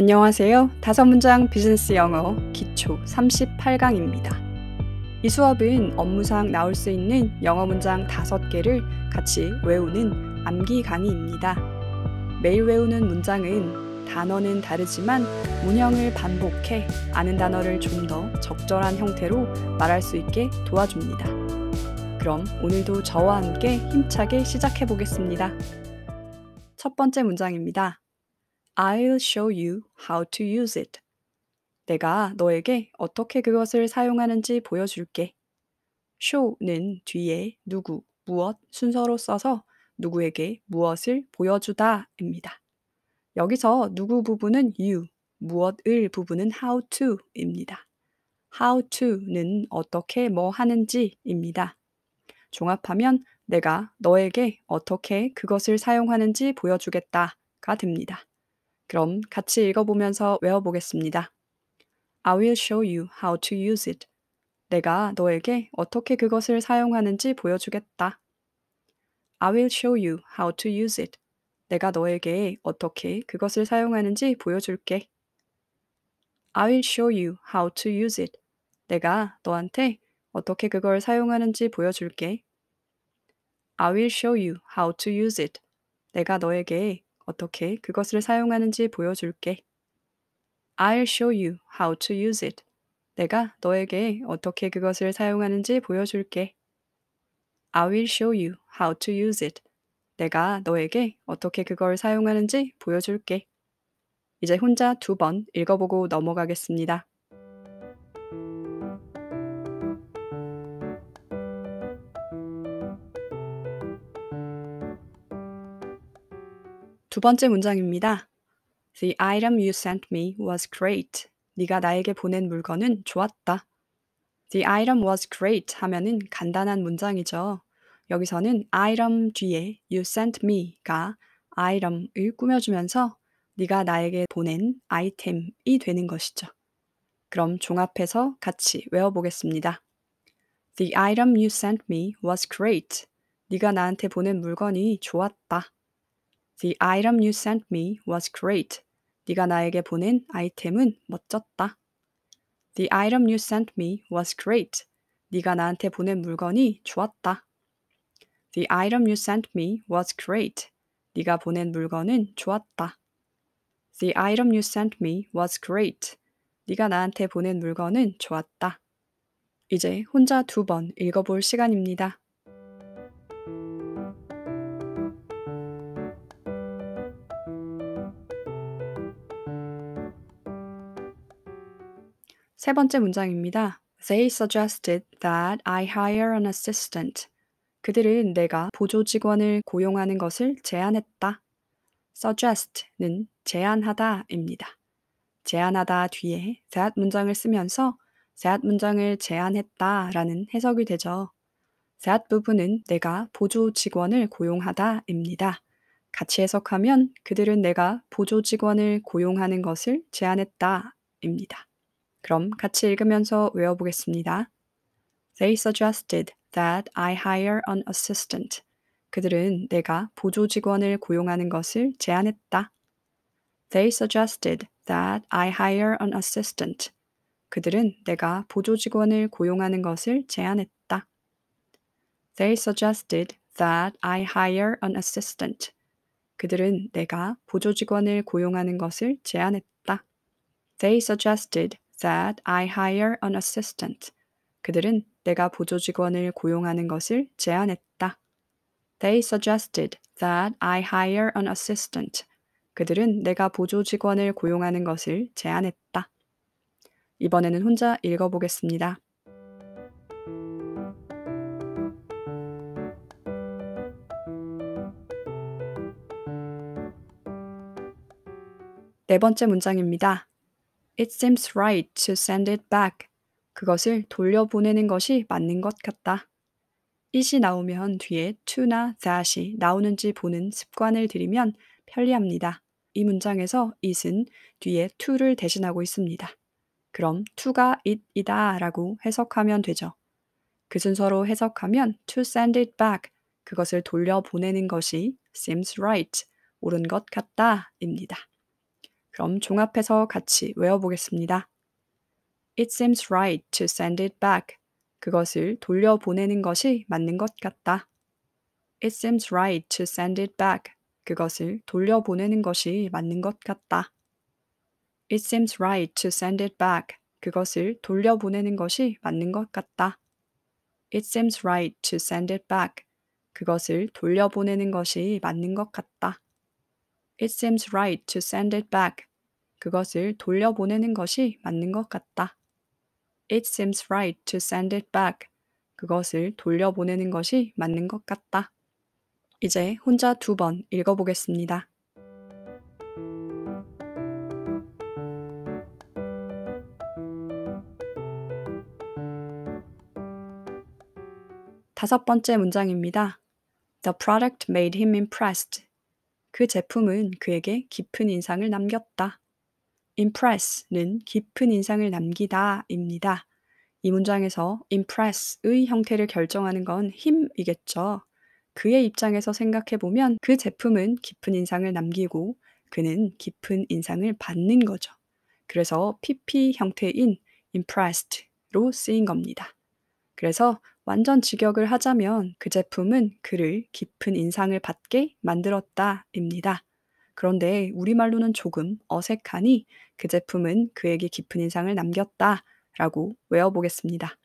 안녕하세요. 다섯 문장 비즈니스 영어 기초 38강입니다. 이 수업은 업무상 나올 수 있는 영어 문장 다섯 개를 같이 외우는 암기 강의입니다. 매일 외우는 문장은 단어는 다르지만 문형을 반복해 아는 단어를 좀 더 적절한 형태로 말할 수 있게 도와줍니다. 그럼 오늘도 저와 함께 힘차게 시작해 보겠습니다. 첫 번째 문장입니다. I'll show you how to use it. 내가 너에게 어떻게 그것을 사용하는지 보여줄게. show는 뒤에 누구, 무엇 순서로 써서 누구에게 무엇을 보여주다입니다. 여기서 누구 부분은 you, 무엇을 부분은 how to입니다. how to는 어떻게 뭐 하는지입니다. 종합하면 내가 너에게 어떻게 그것을 사용하는지 보여주겠다가 됩니다. 그럼 같이 읽어보면서 외워보겠습니다. I will show you how to use it. 내가 너에게 어떻게 그것을 사용하는지 보여주겠다. I will show you how to use it. 내가 너에게 어떻게 그것을 사용하는지 보여줄게. I will show you how to use it. 내가 너한테 어떻게 그걸 사용하는지 보여줄게. I will show you how to use it. 내가 너에게 어떻게 그것을 사용하는지 보여줄게. I'll show you how to use it. 내가 너에게 어떻게 그것을 사용하는지 보여줄게. I will show you how to use it. 내가 너에게 어떻게 그걸 사용하는지 보여줄게. 이제 혼자 두 번 읽어보고 넘어가겠습니다. 두 번째 문장입니다. The item you sent me was great. 네가 나에게 보낸 물건은 좋았다. The item was great 하면은 간단한 문장이죠. 여기서는 item 뒤에 you sent me가 item을 꾸며주면서 네가 나에게 보낸 아이템이 되는 것이죠. 그럼 종합해서 같이 외워보겠습니다. The item you sent me was great. 네가 나한테 보낸 물건이 좋았다. The item you sent me was great. 네가 나에게 보낸 아이템은 멋졌다. The item you sent me was great. 네가 나한테 보낸 물건이 좋았다. The item you sent me was great. 네가 보낸 물건은 좋았다. The item you sent me was great. 네가 나한테 보낸 물건은 좋았다. 이제 혼자 두 번 읽어볼 시간입니다. 세 번째 문장입니다. They suggested that I hire an assistant. 그들은 내가 보조 직원을 고용하는 것을 제안했다. suggest는 제안하다입니다. 제안하다 뒤에 that 문장을 쓰면서 that 문장을 제안했다라는 해석이 되죠. that 부분은 내가 보조 직원을 고용하다입니다. 같이 해석하면 그들은 내가 보조 직원을 고용하는 것을 제안했다입니다. 그럼 같이 읽으면서 외워보겠습니다. They suggested that I hire an assistant. 그들은 내가 보조 직원을 고용하는 것을 제안했다. They suggested that I hire an assistant. 그들은 내가 보조 직원을 고용하는 것을 제안했다. They suggested that I hire an assistant. 그들은 내가 보조 직원을 고용하는 것을 제안했다. They suggested that I hire an assistant. 그들은 내가 보조 직원을 고용하는 것을 제안했다. They suggested that I hire an assistant. 그들은 내가 보조 직원을 고용하는 것을 제안했다. 이번에는 혼자 읽어보겠습니다. 네 번째 문장입니다. It seems right to send it back. 그것을 돌려보내는 것이 맞는 것 같다. it이 나오면 뒤에 to나 that이 나오는지 보는 습관을 들이면 편리합니다. 이 문장에서 it은 뒤에 to를 대신하고 있습니다. 그럼 to가 it이다 라고 해석하면 되죠. 그 순서로 해석하면 to send it back, 그것을 돌려보내는 것이 seems right, 옳은 것 같다 입니다. 그럼 종합해서 같이 외워보겠습니다. It seems right to send it back. 그것을 돌려보내는 것이 맞는 것 같다. It seems right to send it back. 그것을 돌려보내는 것이 맞는 것 같다. It seems right to send it back. 그것을 돌려보내는 것이 맞는 것 같다. It seems right to send it back. 그것을 돌려보내는 것이 맞는 것 같다. It seems right to send it back. 그것을 돌려보내는 것이 맞는 것 같다. It seems right to send it back. 그것을 돌려보내는 것이 맞는 것 같다. 이제 혼자 두 번 읽어보겠습니다. 다섯 번째 문장입니다. The product made him impressed. 그 제품은 그에게 깊은 인상을 남겼다. Impress는 깊은 인상을 남기다입니다. 이 문장에서 impress의 형태를 결정하는 건 힘이겠죠. 그의 입장에서 생각해 보면 그 제품은 깊은 인상을 남기고 그는 깊은 인상을 받는 거죠. 그래서 PP 형태인 impressed로 쓰인 겁니다. 그래서 완전 직역을 하자면 그 제품은 그를 깊은 인상을 받게 만들었다입니다. 그런데 우리말로는 조금 어색하니 그 제품은 그에게 깊은 인상을 남겼다 라고 외워보겠습니다.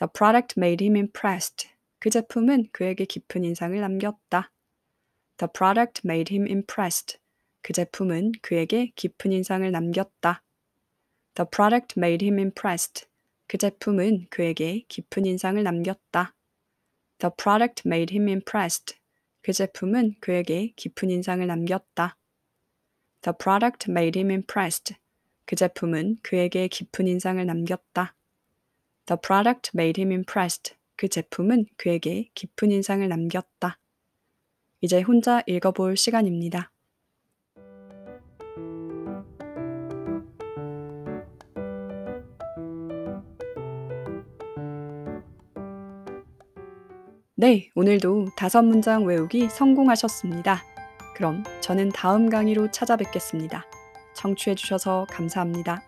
The product made him impressed. 그 제품은 그에게 깊은 인상을 남겼다. The product made him impressed. 그 제품은 그에게 깊은 인상을 남겼다. The product made him impressed. 그 제품은 그에게 깊은 인상을 남겼다. The product made him impressed. 그 제품은 그에게 깊은 인상을 남겼다. The product made him impressed. 그 제품은 그에게 깊은 인상을 남겼다. The product made him impressed. 그 제품은 그에게 깊은 인상을 남겼다. 이제 혼자 읽어볼 시간입니다. 네, 오늘도 다섯 문장 외우기 성공하셨습니다. 그럼 저는 다음 강의로 찾아뵙겠습니다. 청취해주셔서 감사합니다.